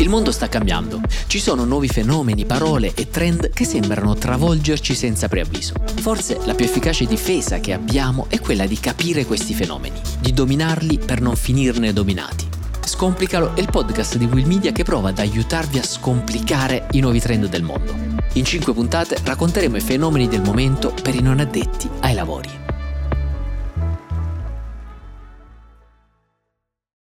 Il mondo sta cambiando. Ci sono nuovi fenomeni, parole e trend che sembrano travolgerci senza preavviso. Forse la più efficace difesa che abbiamo è quella di capire questi fenomeni, di dominarli per non finirne dominati. Scomplicalo è il podcast di Will Media che prova ad aiutarvi a scomplicare i nuovi trend del mondo. In cinque puntate racconteremo i fenomeni del momento per i non addetti ai lavori.